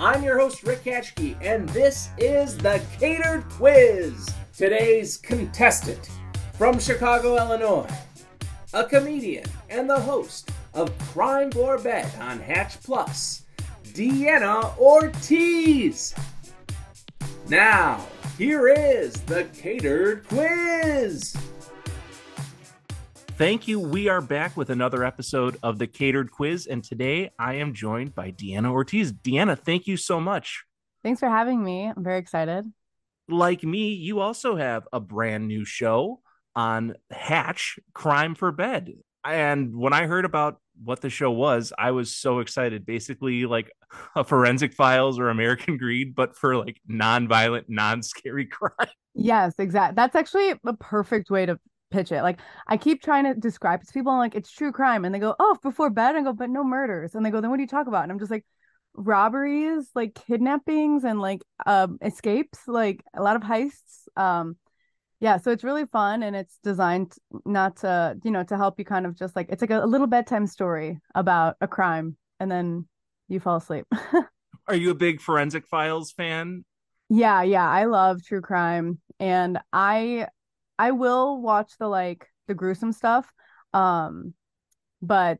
I'm your host, Rick Katschke, and this is the Catered Quiz. Today's contestant from Chicago, Illinois, a comedian and the host of Crime Bed on Hatch Plus, Deanna Ortiz. Now, here is the Catered Quiz. Thank you. We are back with another episode of the Catered Quiz, and today I am joined by Deanna Ortiz. Deanna, thank you so much. Thanks for having me. I'm very excited. Like me, you also have a brand new show on Hatch Crime for Bed. And when I heard about what the show was, I was so excited. Basically, like a Forensic Files or American Greed, but for like non-violent, non-scary crime. Yes, exactly. That's actually a perfect way to pitch it. Like I keep trying to describe to people, I'm like, it's true crime. And they go, Oh, before bed. I go, but no murders. And they go, then what do you talk about? And I'm just like, robberies, like kidnappings and like um escapes, like a lot of heists. Um yeah, so it's really fun and it's designed not to, you know, to help you kind of just like it's like a, a little bedtime story about a crime and then you fall asleep. Are you a big forensic files fan? Yeah, yeah, I love true crime and I I will watch the like the gruesome stuff. Um but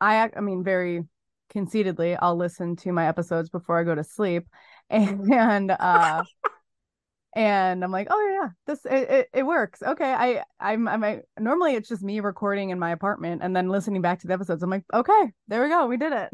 I I mean very conceitedly I'll listen to my episodes before I go to sleep and uh and I'm like, oh yeah, this it, it, it, works. Okay, I I'm I'm I, normally it's just me recording in my apartment and then listening back to the episodes. I'm like, okay, there we go, we did it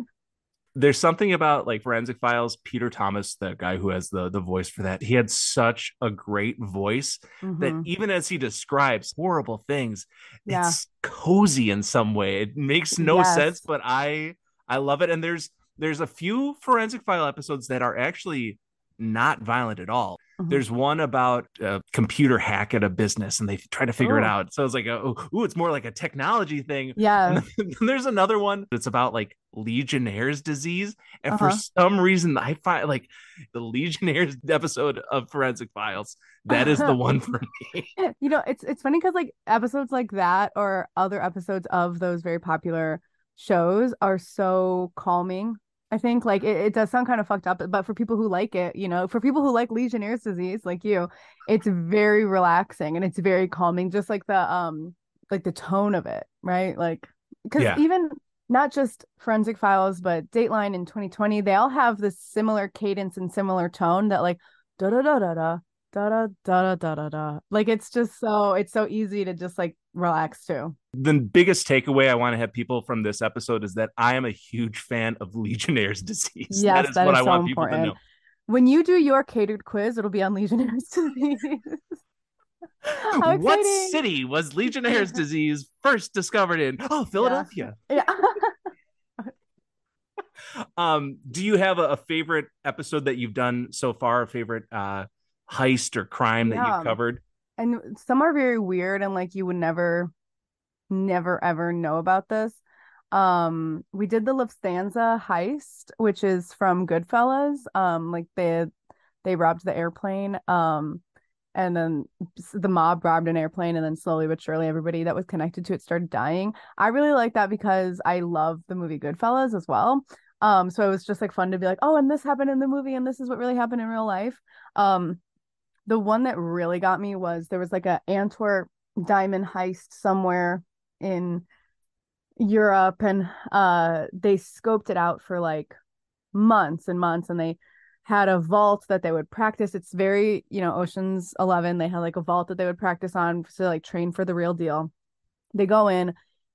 there's something about like forensic files peter thomas the guy who has the the voice for that he had such a great voice mm-hmm. that even as he describes horrible things yeah. it's cozy in some way it makes no yes. sense but i i love it and there's there's a few forensic file episodes that are actually not violent at all Mm-hmm. There's one about a computer hack at a business and they try to figure Ooh. it out. So it's like, oh, ooh, it's more like a technology thing. Yeah. There's another one that's about like Legionnaire's disease. And uh-huh. for some reason, I find like the Legionnaire's episode of Forensic Files, that is the one for me. You know, it's it's funny because like episodes like that or other episodes of those very popular shows are so calming I think like it, it, does sound kind of fucked up, but for people who like it, you know, for people who like Legionnaire's disease, like you, it's very relaxing and it's very calming, just like the um like the tone of it, right? Like because yeah. even not just forensic files, but Dateline in 2020, they all have this similar cadence and similar tone that like da da da da da da da da da da da. Like it's just so it's so easy to just like relax too. The biggest takeaway I want to have people from this episode is that I am a huge fan of Legionnaire's disease. Yes, that is, that what is I so want important. people to know. When you do your catered quiz, it'll be on Legionnaire's disease. what city was Legionnaire's disease first discovered in? Oh, Philadelphia. Yeah. yeah. um, do you have a, a, favorite episode that you've done so far? A favorite uh heist or crime yeah. that you've covered? And some are very weird and like you would never, never ever know about this. Um, we did the Lufthansa heist, which is from Goodfellas. Um, like they they robbed the airplane. Um, and then the mob robbed an airplane and then slowly but surely everybody that was connected to it started dying i really like that because i love the movie goodfellas as well um so it was just like fun to be like oh and this happened in the movie and this is what really happened in real life um the one that really got me was there was like a Antwerp diamond heist somewhere in Europe and uh they scoped it out for like months and months and they had a vault that they would practice. It's very you know oceans 11 they had like a vault that they would practice on to like train for the real deal. They go in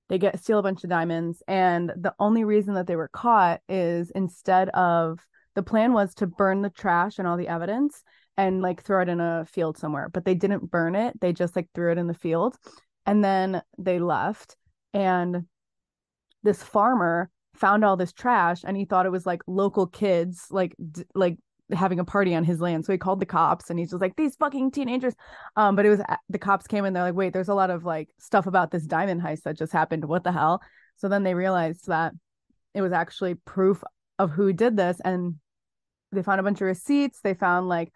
they get steal a bunch of diamonds and the only reason that they were caught is instead of the plan was to burn the trash and all the evidence and like throw it in a field somewhere. But they didn't burn it. They just like threw it in the field. And then they left. And this farmer found all this trash and he thought it was like local kids like d- like having a party on his land so he called the cops and he's just like these fucking teenagers um but it was the cops came in they're like wait there's a lot of like stuff about this diamond heist that just happened what the hell so then they realized that it was actually proof of who did this and they found a bunch of receipts they found like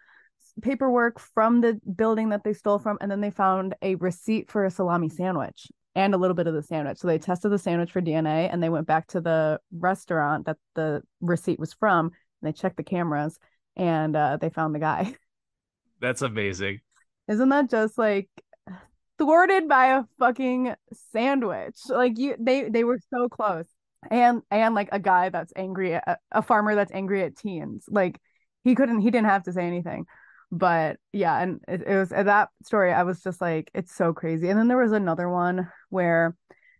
paperwork from the building that they stole from, and then they found a receipt for a salami sandwich and a little bit of the sandwich. So they tested the sandwich for DNA and they went back to the restaurant that the receipt was from and they checked the cameras and uh, they found the guy. That's amazing. Isn't that just like thwarted by a fucking sandwich? Like you, they they were so close, and and like a guy that's angry, at, a farmer that's angry at teens. Like he couldn't, he didn't have to say anything, but yeah, and it, it was that story. I was just like, it's so crazy. And then there was another one where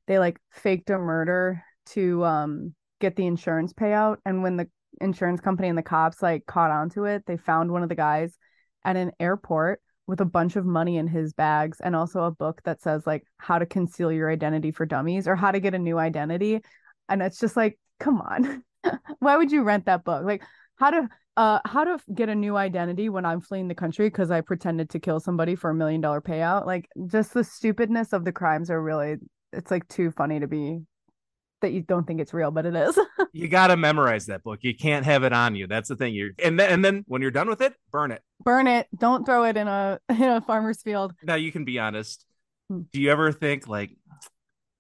they like faked a murder to um get the insurance payout, and when the insurance company and the cops like caught onto it, they found one of the guys at an airport with a bunch of money in his bags and also a book that says like how to conceal your identity for dummies or how to get a new identity and it's just like come on why would you rent that book like how to uh how to get a new identity when i'm fleeing the country because i pretended to kill somebody for a million dollar payout like just the stupidness of the crimes are really it's like too funny to be that you don't think it's real, but it is. you got to memorize that book. You can't have it on you. That's the thing. You and then and then when you're done with it, burn it. Burn it. Don't throw it in a in a farmer's field. Now you can be honest. Hmm. Do you ever think like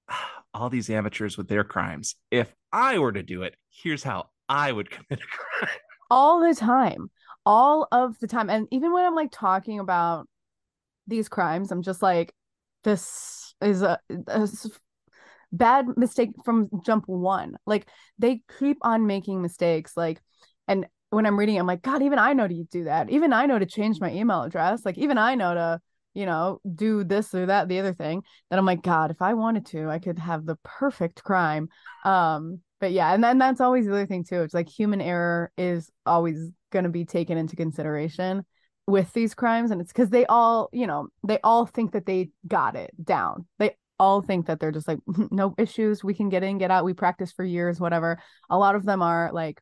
all these amateurs with their crimes? If I were to do it, here's how I would commit a crime. All the time. All of the time. And even when I'm like talking about these crimes, I'm just like this is a, a bad mistake from jump one. Like they keep on making mistakes. Like, and when I'm reading, I'm like, God, even I know to do that. Even I know to change my email address. Like, even I know to, you know, do this or that, the other thing. That I'm like, God, if I wanted to, I could have the perfect crime. Um, but yeah, and then that's always the other thing too. It's like human error is always going to be taken into consideration with these crimes and it's because they all you know they all think that they got it down. They all think that they're just like no issues we can get in get out we practice for years whatever. A lot of them are like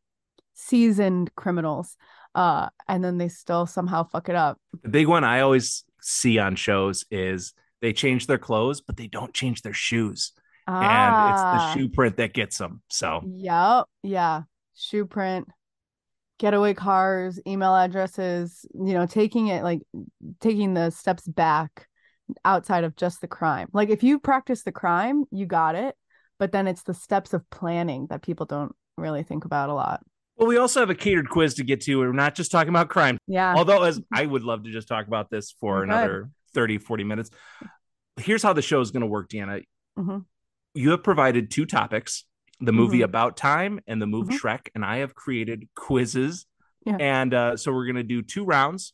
seasoned criminals uh and then they still somehow fuck it up. The big one i always see on shows is they change their clothes but they don't change their shoes ah. and it's the ah. shoe print that gets them so yeah yeah shoe print getaway cars email addresses you know taking it like taking the steps back outside of just the crime. Like if you practice the crime, you got it, but then it's the steps of planning that people don't really think about a lot. Well, we also have a catered quiz to get to. We're not just talking about crime. Yeah. Although as I would love to just talk about this for another 30, 40 minutes. Here's how the show is going to work, Deanna. Mm-hmm. You have provided two topics, the movie mm-hmm. About Time and the movie mm-hmm. Shrek, and I have created quizzes. Yeah. And uh, so we're going to do two rounds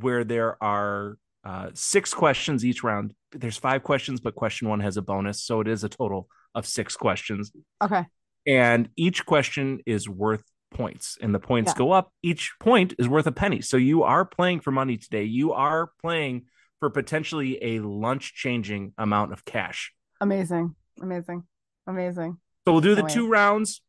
where there are uh, six questions each round. There's five questions, but question one has a bonus. So it is a total of six questions. Okay. And each question is worth points, and the points yeah. go up. Each point is worth a penny. So you are playing for money today. You are playing for potentially a lunch changing amount of cash. Amazing. Amazing. Amazing. So we'll do the two rounds.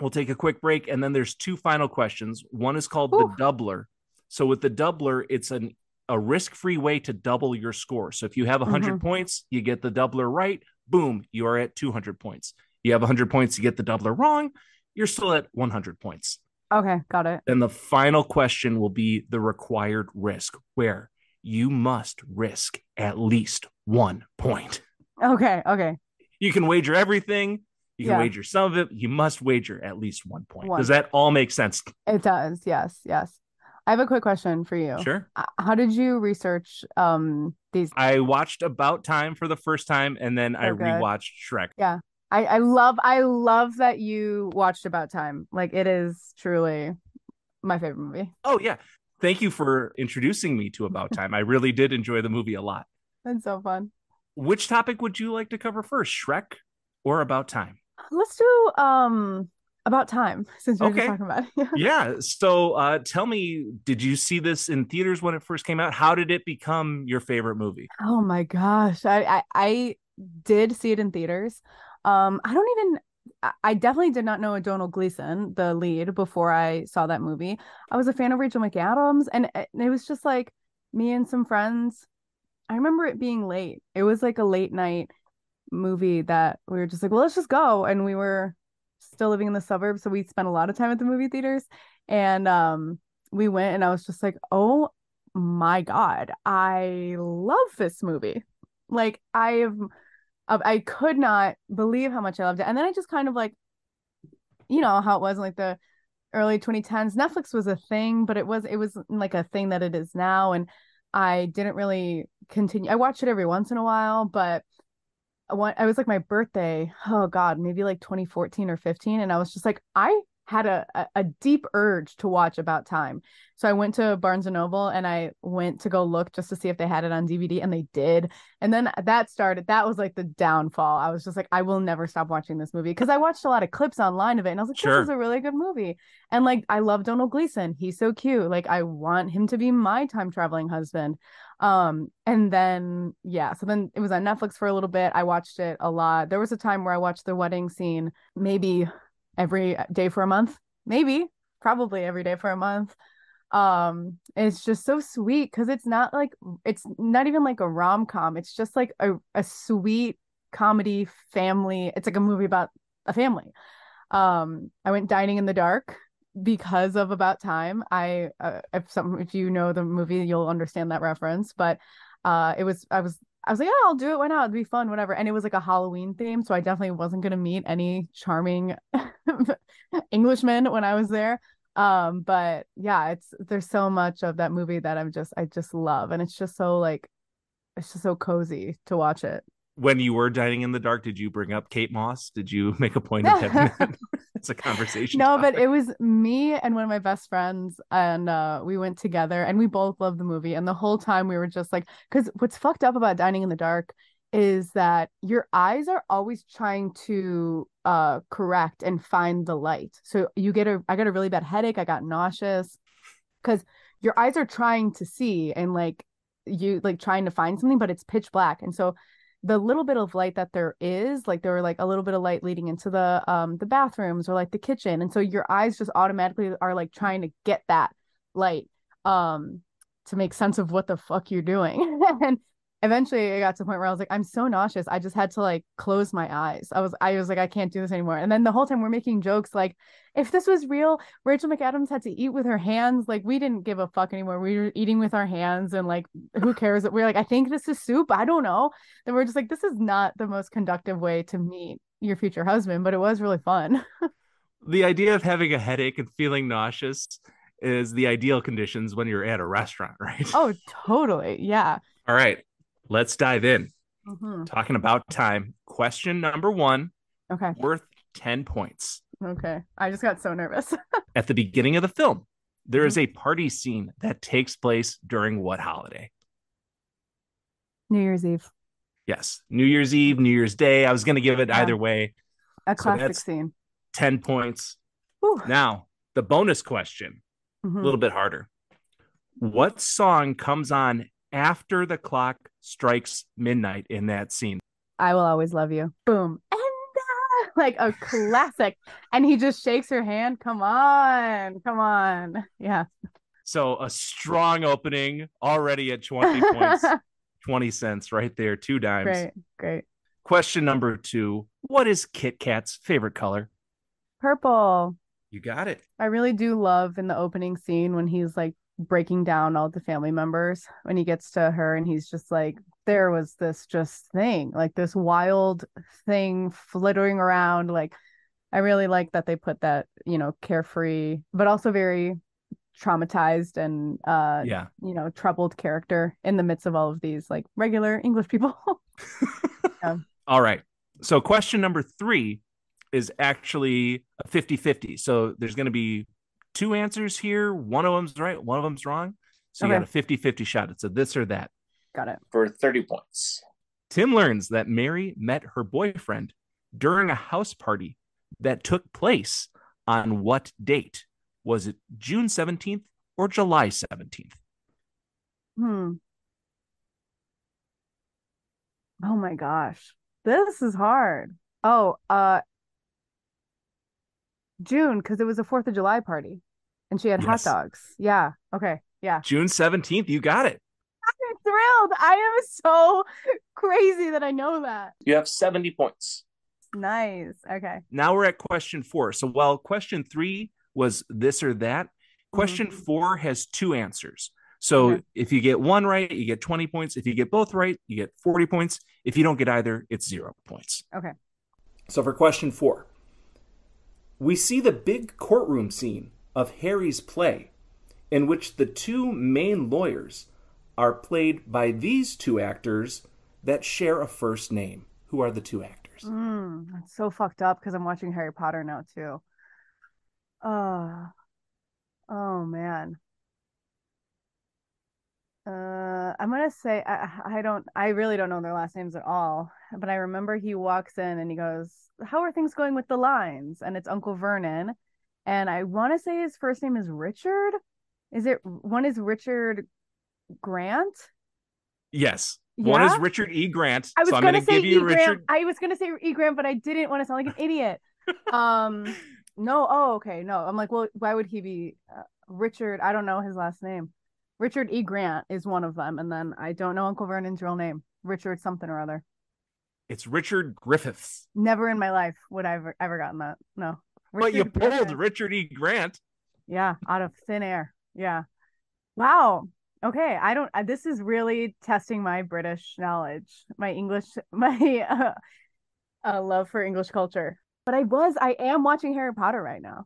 We'll take a quick break, and then there's two final questions. One is called Ooh. the doubler. So with the doubler, it's an a risk-free way to double your score. So if you have 100 mm-hmm. points, you get the doubler right, boom, you are at 200 points. You have 100 points, you get the doubler wrong, you're still at 100 points. Okay, got it. Then the final question will be the required risk, where you must risk at least one point. Okay, okay. You can wager everything. You can yeah. wager some of it. You must wager at least one point. One. Does that all make sense? It does. Yes. Yes. I have a quick question for you. Sure. How did you research um these? I watched About Time for the first time, and then so I good. rewatched Shrek. Yeah, I I love I love that you watched About Time. Like it is truly my favorite movie. Oh yeah, thank you for introducing me to About Time. I really did enjoy the movie a lot. That's so fun. Which topic would you like to cover first, Shrek or About Time? Let's do um about time since we are okay. talking about it. yeah. So uh, tell me, did you see this in theaters when it first came out? How did it become your favorite movie? Oh my gosh. I I, I did see it in theaters. Um, I don't even I definitely did not know Domhnall Gleeson, the lead, before I saw that movie. I was a fan of Rachel McAdams, and it was just like me and some friends. I remember it being late. It was like a late night movie that we were just like, well, let's just go. And we were still living in the suburbs, so we spent a lot of time at the movie theaters. And um, we went, and I was just like, oh my god, I love this movie. Like I've, I could not believe how much I loved it. And then I just kind of like, you know how it was like the early 2010s. Netflix was a thing, but it was it was like a thing that it is now and I didn't really continue. I watch it every once in a while, but I want I was like my birthday, oh god, maybe like 2014 or 15 and I was just like I had a, a, deep urge to watch About Time. So I went to Barnes and Noble and I went to go look just to see if they had it on DVD and they did. And then that started, that was like the downfall. I was just like, I will never stop watching this movie because I watched a lot of clips online of it and I was like, sure. this is a really good movie. And like, I love Donald Gleeson. He's so cute. Like, I want him to be my time traveling husband. Um, and then, yeah, so then it was on Netflix for a little bit. I watched it a lot. There was a time where I watched the wedding scene maybe every day for a month? Maybe. Probably every day for a month. Um it's just so sweet because it's not like it's not even like a rom-com. It's just like a, a sweet comedy family. It's like a movie about a family. Um i went dining in the dark because of about time. I uh, if some if you know the movie you'll understand that reference but uh it was i was I was like, yeah, I'll do it. Why not? It'd be fun, whatever. And it was like a Halloween theme. So I definitely wasn't going to meet any charming Englishmen when I was there. Um, but yeah, it's there's so much of that movie that I'm just I just love. And it's just so like it's just so cozy to watch it when you were dining in the dark, did you bring up Kate Moss? Did you make a point of having it's a conversation? No, topic? but it was me and one of my best friends, and uh, we went together, and we both loved the movie. And the whole time we were just like, because what's fucked up about dining in the dark is that your eyes are always trying to uh correct and find the light. So you get a, I got a really bad headache. I got nauseous because your eyes are trying to see and like you like trying to find something, but it's pitch black, and so the little bit of light that there is like there were like a little bit of light leading into the um the bathrooms or like the kitchen and so your eyes just automatically are like trying to get that light um to make sense of what the fuck you're doing. And eventually I got to the point where I was like, I'm so nauseous. I just had to like close my eyes. I was I was like, I can't do this anymore. And then the whole time we're making jokes like, if this was real, Rachel McAdams had to eat with her hands. Like we didn't give a fuck anymore. We were eating with our hands and like who cares? We're like, I think this is soup. I don't know. Then we're just like, this is not the most conductive way to meet your future husband, but it was really fun. the idea of having a headache and feeling nauseous is the ideal conditions when you're at a restaurant, right? Oh, totally. Yeah. All right let's dive in. Mm-hmm. Talking about time. Question number one. Okay. Worth 10 points. Okay. I just got so nervous. At the beginning of the film, there is mm-hmm. a party scene that takes place during what holiday? New Year's Eve. Yes. New Year's Eve, New Year's Day. I was going to give it yeah. either way. A classic so scene. 10 points. Whew. Now, the bonus question, mm-hmm. a little bit harder. What song comes on after the clock strikes midnight in that scene. I will always love you. Boom. And uh, like a classic. and he just shakes her hand. Come on. Come on. Yeah. So a strong opening already at 20 points, 20 cents right there, two dimes. Great. Great. Question number two What is Kit Kat's favorite color? Purple. You got it. I really do love in the opening scene when he's like breaking down all the family members when he gets to her and he's just like there was this just thing like this wild thing flittering around. Like i really like that they put that you know carefree but also very traumatized and uh yeah. you know troubled character in the midst of all of these like regular english people. Yeah. all right. So question number three is actually a 50-50 so there's going to be two answers here. One of them's right, one of them's wrong. So okay. you got a 50 50 shot. It's a this or that. Got it. For 30 points. Tim learns that Mary met her boyfriend during a house party that took place on what date? Was it June 17th or July 17th? Hmm. Oh my gosh. This is hard. Oh, uh June because it was a Fourth of July party, and she had yes. hot dogs. Yeah. Okay. Yeah. June seventeenth. You got it. I'm thrilled. I am so crazy that I know that. You have seventy points. Nice. Okay. Now we're at question four. So while question three was this or that, question mm-hmm. four has two answers. So okay. if you get one right, you get 20 points. If you get both right, you get 40 points. If you don't get either, it's zero points. Okay. So for question four, we see the big courtroom scene of Harry's play, in which the two main lawyers are played by these two actors that share a first name? Who are the two actors? Mm, that's so fucked up because I'm watching Harry Potter now too. Uh, oh man. Uh, I'm gonna say I, I don't I really don't know their last names at all, but I remember he walks in and he goes, "How are things going with the lines?" And it's Uncle Vernon, and I want to say his first name is Richard. Is it one is Richard Grant? Yes. Yeah? One is Richard E. Grant. So I was so gonna, say E. Grant. Richard... I was gonna say E. Grant, but I didn't want to sound like an idiot. um, no. Oh, okay. No, I'm like, well, why would he be uh, Richard? I don't know his last name. Richard E. Grant is one of them, and then I don't know Uncle Vernon's real name. Richard something or other. It's Richard Griffiths. Never in my life would I ever ever gotten that. No. Richard but you pulled Griffith. Richard E. Grant. Yeah, out of thin air. Yeah. Wow. Okay, I don't. This is really testing my British knowledge, my English, my uh, uh, love for English culture. But I was, I am watching Harry Potter right now.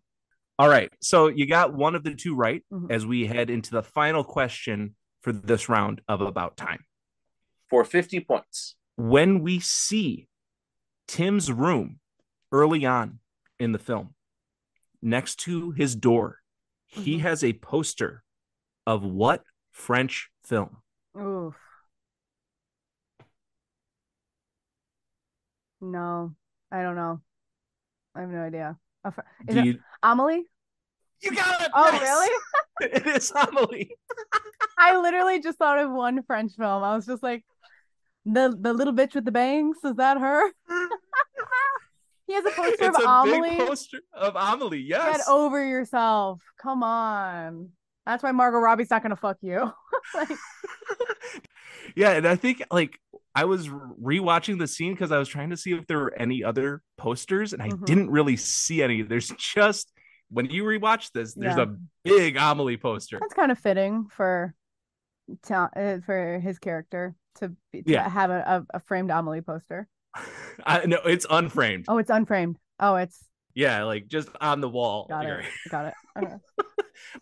All right. So you got one of the two right mm-hmm. as we head into the final question for this round of About Time. For 50 points. When we see Tim's room early on in the film, next to his door, mm-hmm. he has a poster of what French film? Oof. No, I don't know. I have no idea. Is it Amelie? You got it. Oh, really? it is Amelie. I literally just thought of one French film. I was just like, the the little bitch with the bangs. Is that her? he has a poster it's of a Amelie. Big poster of Amelie. Yes. Get over yourself. Come on. That's why Margot Robbie's not gonna fuck you. like... yeah, and I think like I was rewatching the scene because I was trying to see if there were any other posters, and I mm-hmm. didn't really see any. There's just when you rewatch this, there's yeah. a big Amelie poster. That's kind of fitting for uh, for his character to, be, to yeah. have a, a, framed Amelie poster. I no, it's unframed. Oh, it's unframed. Oh, it's yeah, like just on the wall. Got it. Got it. Okay.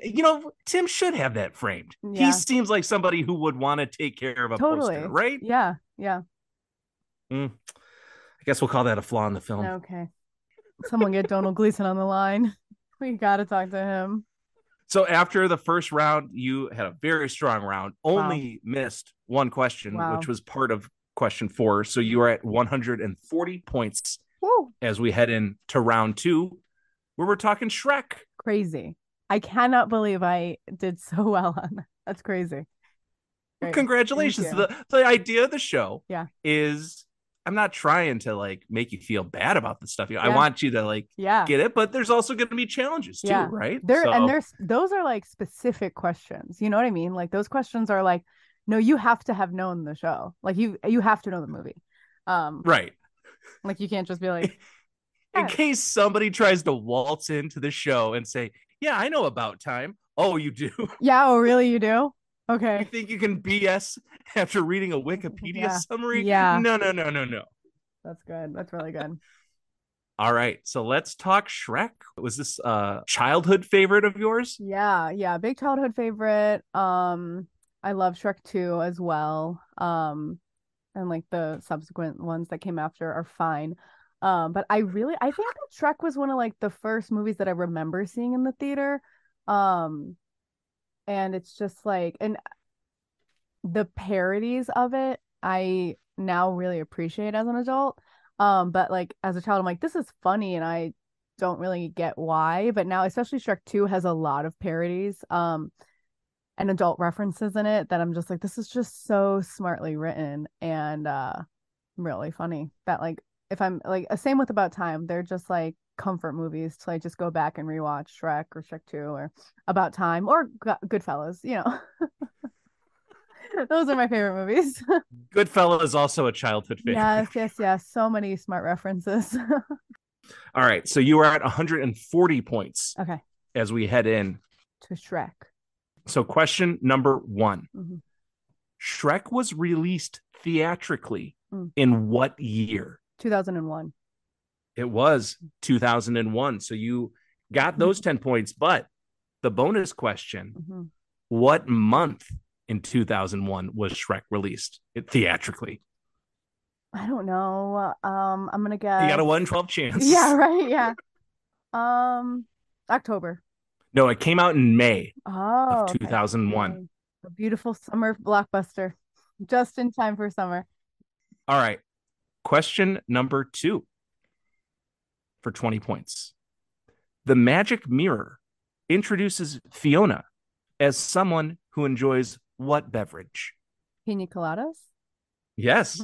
you know, Tim should have that framed. Yeah. He seems like somebody who would want to take care of a totally. poster, right? Yeah, yeah. Mm. I guess we'll call that a flaw in the film. Okay. Someone get Donald Gleeson on the line. We got to talk to him. So after the first round, you had a very strong round. Only wow. missed one question, wow. which was part of question four. So you are at 140 points Woo. as we head into round two, where we're talking Shrek. Crazy. I cannot believe I did so well on that. That's crazy. Great. Congratulations. The the idea of the show yeah. is I'm not trying to like make you feel bad about the stuff. You know, yeah. I want you to like yeah. get it, but there's also going to be challenges too, yeah. right? There so... and there's those are like specific questions. You know what I mean? Like those questions are like, no, you have to have known the show. Like you you have to know the movie. Um Right. Like you can't just be like in case somebody tries to waltz into the show and say, yeah, I know about time. Oh, you do? Yeah. Oh, really? You do? Okay. You think you can BS after reading a Wikipedia yeah. summary? Yeah. No, no, no, no, no. That's good. That's really good. All right. So let's talk Shrek. Was this a childhood favorite of yours? Yeah. Yeah. Big childhood favorite. Um, I love Shrek 2 as well. Um, and like the subsequent ones that came after are fine. Um, but I really I think Shrek was one of like the first movies that I remember seeing in the theater. Um, and it's just like and the parodies of it I now really appreciate as an adult. Um, but like as a child, I'm like, this is funny, and I don't really get why. But now, especially Shrek 2 has a lot of parodies. Um and adult references in it that I'm just like, this is just so smartly written and uh really funny that like if I'm like same with About Time, they're just like comfort movies to like just go back and rewatch Shrek or Shrek 2 or About Time or Goodfellas, you know. Those are my favorite movies. Goodfellas is also a childhood favorite. Yes, yes, yes. So many smart references. All right. So you are at 140 points. Okay. As we head in to Shrek. So, question number one mm-hmm. Shrek was released theatrically mm. in what year? 2001. It was 2001. So you got those 10 points, but the bonus question mm-hmm. What month in 2001 was Shrek released theatrically? I don't know. Um, I'm gonna guess. You got a one twelve chance. Yeah, right. Yeah. um, October. No, it came out in May oh, of 2001. Okay. A beautiful summer blockbuster, just in time for summer. All right. Question number two for 20 points. The magic mirror introduces Fiona as someone who enjoys what beverage? Pina coladas? Yes.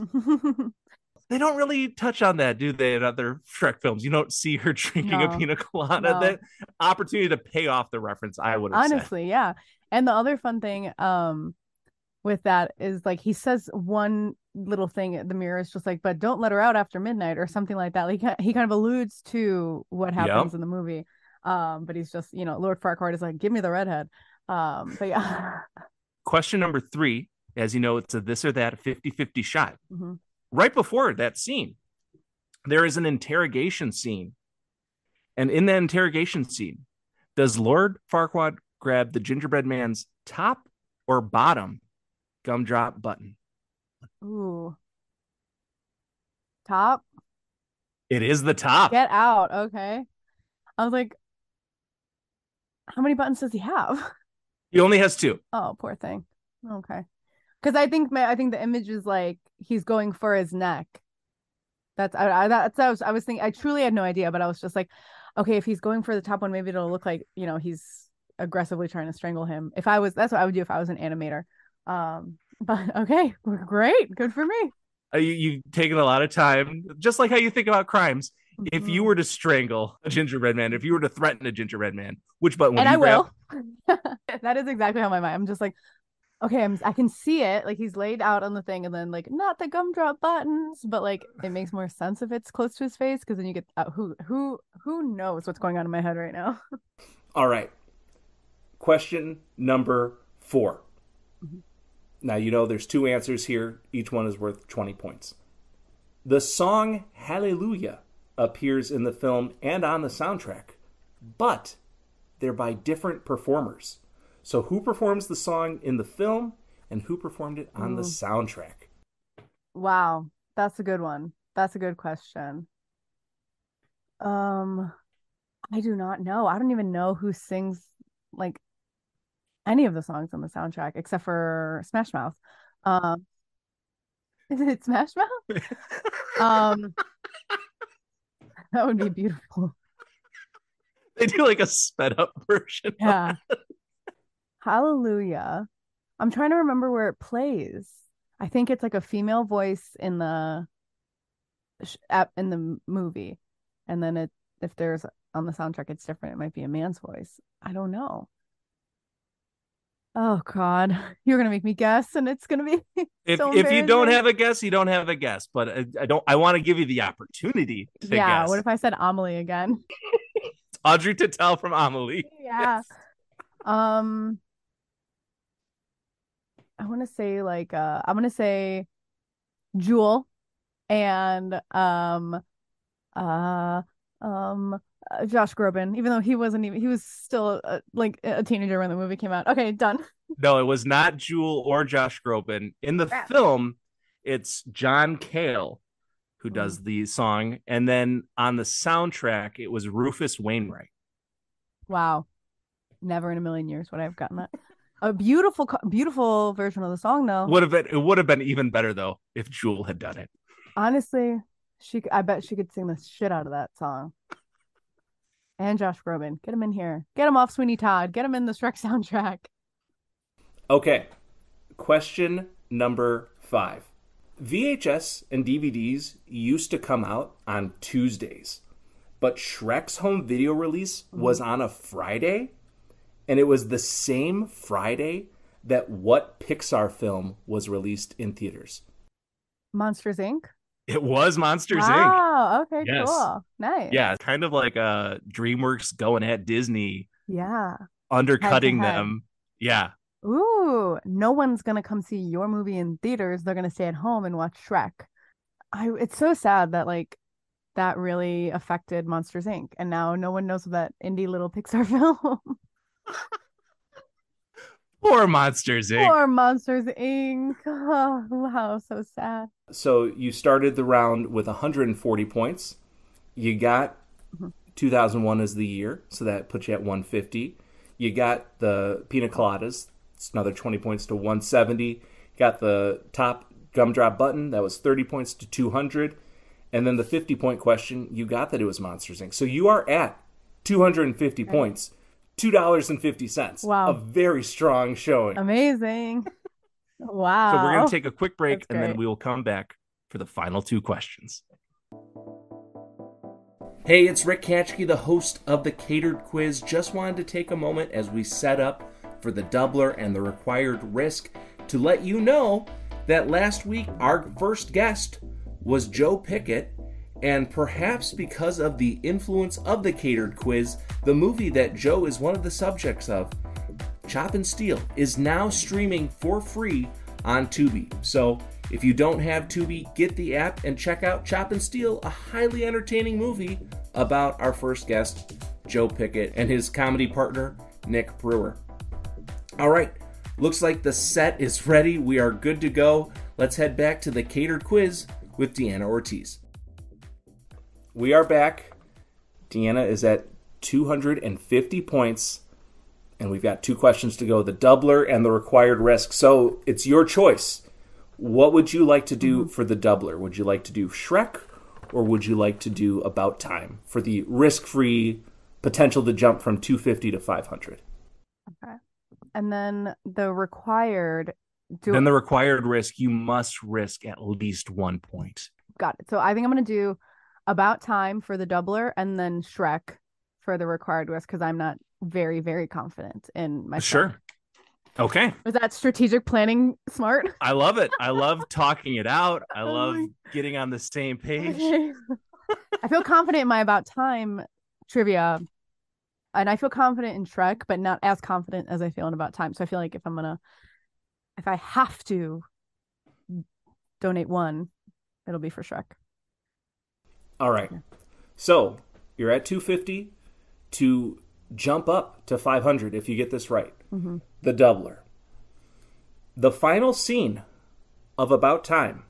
they don't really touch on that, do they, in other Shrek films? You don't see her drinking no, a pina colada. No. That opportunity to pay off the reference, I would honestly, said. yeah. And the other fun thing um with that is like he says one little thing the mirror is just like, but don't let her out after midnight or something like that. Like he kind of alludes to what happens yep. in the movie. Um, but he's just, you know, Lord Farquaad is like, give me the redhead. Um, but yeah. Question number three, as you know, it's a this or that 50 50 shot. Mm-hmm. Right before that scene, there is an interrogation scene. And in that interrogation scene, does Lord Farquaad grab the gingerbread man's top or bottom gumdrop button? Ooh. Top? It is the top. Get out. Okay. I was like, how many buttons does he have? He only has two. Oh, poor thing. Okay. Because I think my, I think the image is like he's going for his neck. That's I, I that's I was I was thinking I truly had no idea, but I was just like, okay, if he's going for the top one, maybe it'll look like you know he's aggressively trying to strangle him. If I was, that's what I would do if I was an animator. Um, but okay, great, good for me. Uh, you you taken a lot of time, just like how you think about crimes. Mm-hmm. If you mm-hmm. were to strangle a gingerbread man, if you were to threaten a gingerbread man, which button? And I grab? will. that is exactly how my mind. I'm just like, okay, I'm, I can see it. Like he's laid out on the thing, and then like not the gumdrop buttons, but like it makes more sense if it's close to his face because then you get uh, who who who knows what's going on in my head right now. All right. Question number 4 mm-hmm. Now you know there's two answers here. Each one is worth 20 points. The song Hallelujah appears in the film and on the soundtrack, but they're by different performers. So, who performs the song in the film and who performed it on the soundtrack? Wow, that's a good one. That's a good question. Um, I do not know. I don't even know who sings like any of the songs on the soundtrack except for Smash Mouth. Um, is it Smash Mouth? um, that would be beautiful. They do like a sped up version. Yeah. Hallelujah. I'm trying to remember where it plays. I think it's like a female voice in the in the movie, and then it if there's on the soundtrack it's different. It might be a man's voice. I don't know. Oh God, you're gonna make me guess, and it's gonna be. if so if you don't have a guess, you don't have a guess. But I, I don't. I want to give you the opportunity. yeah. Guess. What if I said Amelie again? Audrey Tautou from Amelie. Yeah. Yes. Um. I want to say like uh I'm gonna say Jewel and um uh um uh, Josh Groban, even though he wasn't even he was still uh, like a teenager when the movie came out. Okay, done. No, it was not Jewel or Josh Groban. In the film, it's John Cale who does mm. the song, and then on the soundtrack, it was Rufus Wainwright. Wow, never in a million years would I have gotten that. A beautiful, beautiful version of the song, though. Would have been it would have been even better though if Jewel had done it. Honestly, she I bet she could sing the shit out of that song and Josh Groban. Get him in here. Get him off Sweeney Todd. Get him in the Shrek soundtrack. Okay. Question number five. VHS and DVDs used to come out on Tuesdays, but Shrek's home video release mm-hmm. was on a Friday, and it was the same Friday that what Pixar film was released in theaters? Monsters Inc. It was Monsters wow, Inc. Wow. Okay. Yes. Cool. Nice. Yeah. Kind of like uh, DreamWorks going at Disney. Yeah. Undercutting them. Yeah. Ooh. No one's gonna come see your movie in theaters. They're gonna stay at home and watch Shrek. I. It's so sad that like that really affected Monsters Inc. And now no one knows about that indie little Pixar film. Poor Monsters Inc. Poor Monsters Inc. Oh, wow, so sad. So you started the round with 140 points. You got mm-hmm. 2001 as the year, so that puts you at 150. You got the Pina Coladas. It's another 20 points to 170. Got the top gumdrop button. That was 30 points to 200. And then the 50 point question, you got that it was Monsters Inc. So you are at 250 right. points $2.50. Wow. A very strong showing. Amazing. Wow. So we're going to take a quick break and then we will come back for the final two questions. Hey, it's Rick Katschke, the host of the Catered Quiz. Just wanted to take a moment as we set up for the doubler and the required risk to let you know that last week our first guest was Joe Pickett and perhaps because of the influence of the catered quiz, the movie that Joe is one of the subjects of, Chop and Steele, is now streaming for free on Tubi. So if you don't have Tubi, get the app and check out Chop and Steele, a highly entertaining movie about our first guest, Joe Pickett, and his comedy partner, Nick Prueher. All right, looks like the set is ready. We are good to go. Let's head back to the catered quiz with Deanna Ortiz we are back. Deanna is at 250 points, and we've got two questions to go the doubler and the required risk. So it's your choice. What would you like to do mm-hmm. for the doubler? Would you like to do Shrek, or would you like to do About Time for the risk free potential to jump from 250 to 500? Okay. And then the required. Do then the required risk, you must risk at least one point. Got it. So I think I'm going to do about time for the doubler and then Shrek for the required risk because I'm not very, very confident in my Sure. Okay. Was that strategic planning smart? I love it. I love talking it out. I oh love getting on the same page. Okay. I feel confident in my about time trivia. And I feel confident in Shrek, but not as confident as I feel in about time. So I feel like if I'm gonna if I have to donate one, it'll be for Shrek. All right. So you're at 250 to jump up to 500 if you get this right. Mm-hmm. The doubler. The final scene of About Time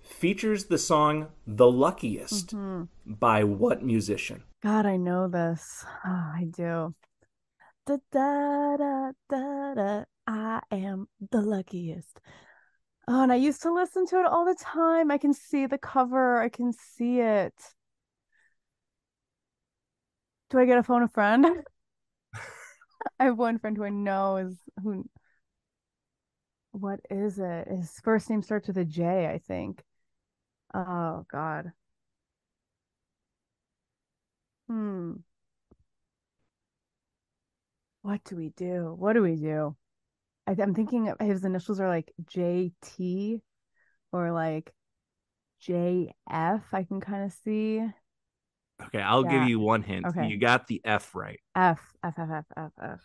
features the song The Luckiest mm-hmm. by what musician? God, I know this. Oh, I do. Da, da, da, da, da. I am the luckiest. Oh, and I used to listen to it all the time. I can see the cover. I can see it. Do I get a phone a friend? I have one friend who I know is who. What is it? His first name starts with a J, I think. Oh God. Hmm. What do we do? What do we do? I, am thinking his initials are like JT or like JF. I can kind of see. Okay, I'll yeah. give you one hint. Okay. You got the F right. F F F F F F.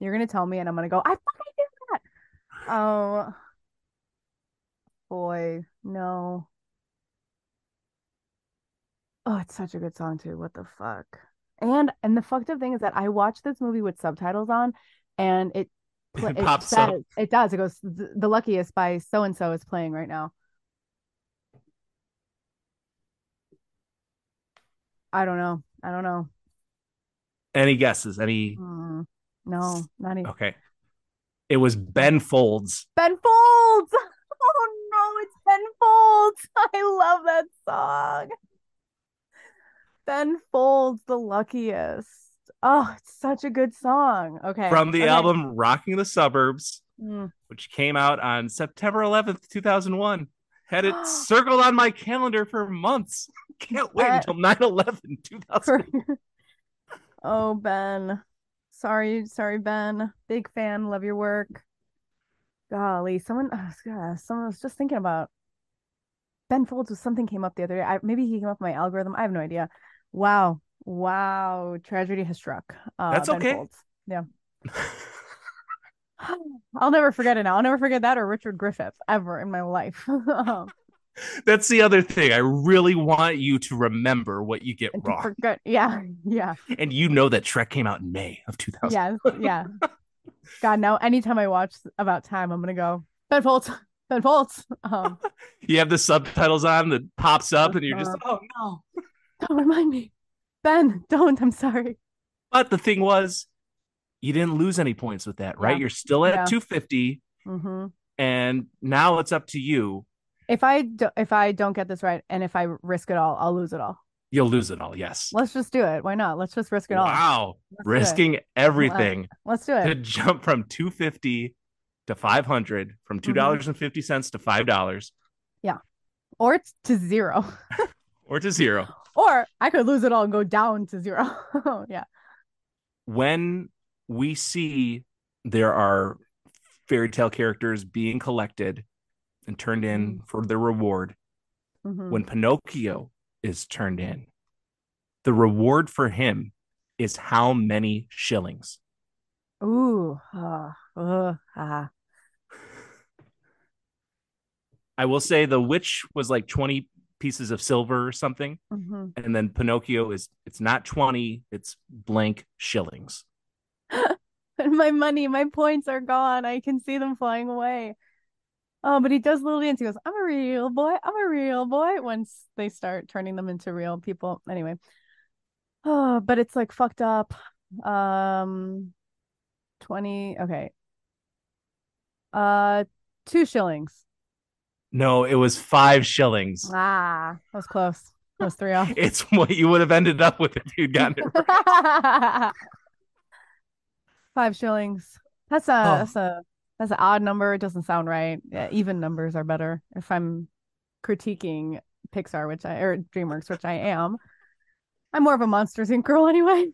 You're gonna tell me, and I'm gonna go. I fucking did that. Oh boy, no. Oh, it's such a good song too. What the fuck? And and the fucked up thing is that I watched this movie with subtitles on, and it it, it pops says, up. It does. It goes the luckiest by so and so is playing right now. I don't know. I don't know. Any guesses? Any? Mm, no, not even. Okay. It was Ben Folds. Ben Folds. Oh no, it's Ben Folds. I love that song. Ben Folds, the luckiest. Oh, it's such a good song. Okay. From the okay. album Rocking the Suburbs, mm. which came out on September 11th, 2001. Had it circled on my calendar for months. Can't wait until 9 11, 2000. oh, Ben. Sorry, sorry, Ben. Big fan. Love your work. Golly, someone, oh, yeah, someone was just thinking about Ben Folds was something came up the other day. I, maybe he came up with my algorithm. I have no idea. Wow. Wow, tragedy has struck. Uh, That's okay. Folds. Yeah. I'll never forget it now. I'll never forget that or Richard Griffith ever in my life. That's the other thing. I really want you to remember what you get wrong. Forget. Yeah, yeah. And you know that Shrek came out in May of 2000. Yes, yeah. God, now anytime I watch About Time, I'm gonna go Ben Folds, Ben Folds. Um, you have the subtitles on that pops up, and you're just, oh no, don't remind me, Ben. Don't. I'm sorry. But the thing was, you didn't lose any points with that, right? Yeah. You're still at yeah. 250, mm-hmm. and now it's up to you. If I do, if I don't get this right, and if I risk it all, I'll lose it all. You'll lose it all. Yes. Let's just do it. Why not? Let's just risk it all. Wow. Risking everything. Let's do it. To jump from 250 to 500, from $2.50 mm-hmm. to $5. Yeah. Or it's to zero. or to zero. Or I could lose it all and go down to zero. yeah. When we see there are fairy tale characters being collected and turned in mm-hmm. for their reward, mm-hmm. when Pinocchio is turned in. The reward for him is how many shillings? Ooh. Uh, uh, uh. I will say the witch was like 20 pieces of silver or something. Mm-hmm. And then Pinocchio is it's not 20, it's blank shillings. my money, my points are gone. I can see them flying away. Oh, but he does little dance. He goes, I'm a real boy. I'm a real boy. Once they start turning them into real people. Anyway. Oh, but it's like fucked up. Um 20. Okay. Uh two shillings. No, it was five shillings. Ah, that was close. That was three off. it's what you would have ended up with if you'd gotten it right. five shillings. That's a oh. that's a that's an odd number. It doesn't sound right. Yeah, even numbers are better. If I'm critiquing Pixar, which I or DreamWorks, which I am, I'm more of a Monsters Inc. girl anyway.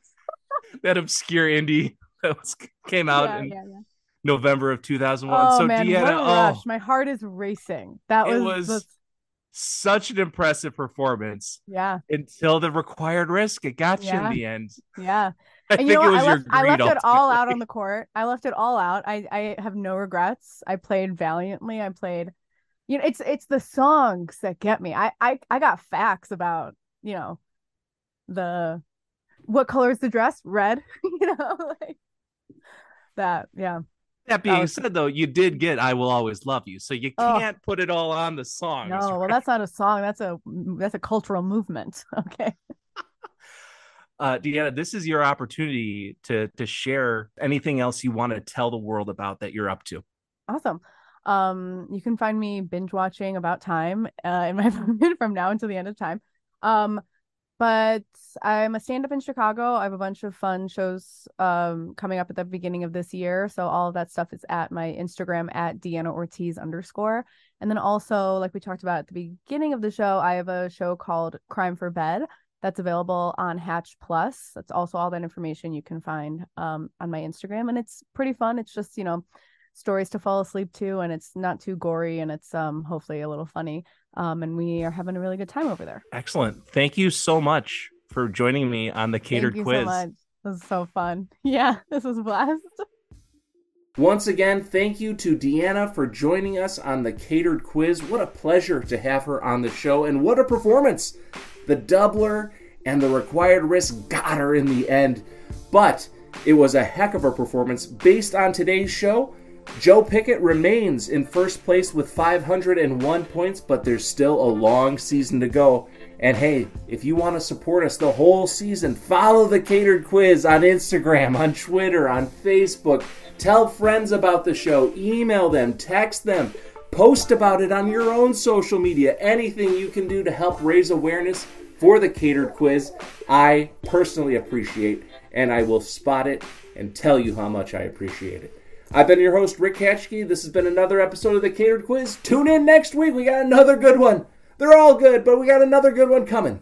that obscure indie that was, came out yeah, yeah, yeah. November of 2001. Oh, so man, Deanna, what a oh. My heart is racing. That was, was the... such an impressive performance. Yeah. Until the required risk, it got you in the end. Yeah. I and think you know, it was I left, I left it all out on the court. I left it all out. I I have no regrets. I played valiantly. I played you know, it's it's the songs that get me. I I I got facts about, you know, the what color is the dress? Red, you know, like that. Yeah. That being said, though, you did get "I Will Always Love You," so you can't oh. put it all on the song. No, right? well, that's not a song. That's a that's a cultural movement. Okay uh, Deanna, this is your opportunity to to share anything else you want to tell the world about that you're up to. Awesome. Um, you can find me binge watching about time uh, in my from now until the end of time. Um, but I'm a stand up in Chicago. I have a bunch of fun shows um coming up at the beginning of this year. So all of that stuff is at my Instagram at Deanna Ortiz underscore. And then also, like we talked about at the beginning of the show, I have a show called Crime for Bed that's available on Hatch Plus. That's also all that information you can find um, on my Instagram, and it's pretty fun. It's just you know stories to fall asleep to, and it's not too gory, and it's um, hopefully a little funny. Um, and we are having a really good time over there. Excellent. Thank you so much for joining me on the catered Thank quiz. So much. This was so fun. Yeah, this was a blast. Once again, thank you to Deanna for joining us on the catered quiz. What a pleasure to have her on the show, and what a performance! The doubler and the required risk got her in the end. But it was a heck of a performance. Based on today's show, Joe Pickett remains in first place with 501 points, but there's still a long season to go. And hey, if you want to support us the whole season, follow the Catered Quiz on Instagram, on Twitter, on Facebook. Tell friends about the show, email them, text them. Post about it on your own social media. Anything you can do to help raise awareness for the catered quiz, I personally appreciate, and I will spot it and tell you how much I appreciate it. I've been your host, Rick Katschke. This has been another episode of the Catered Quiz. Tune in next week. We got another good one. They're all good, but we got another good one coming.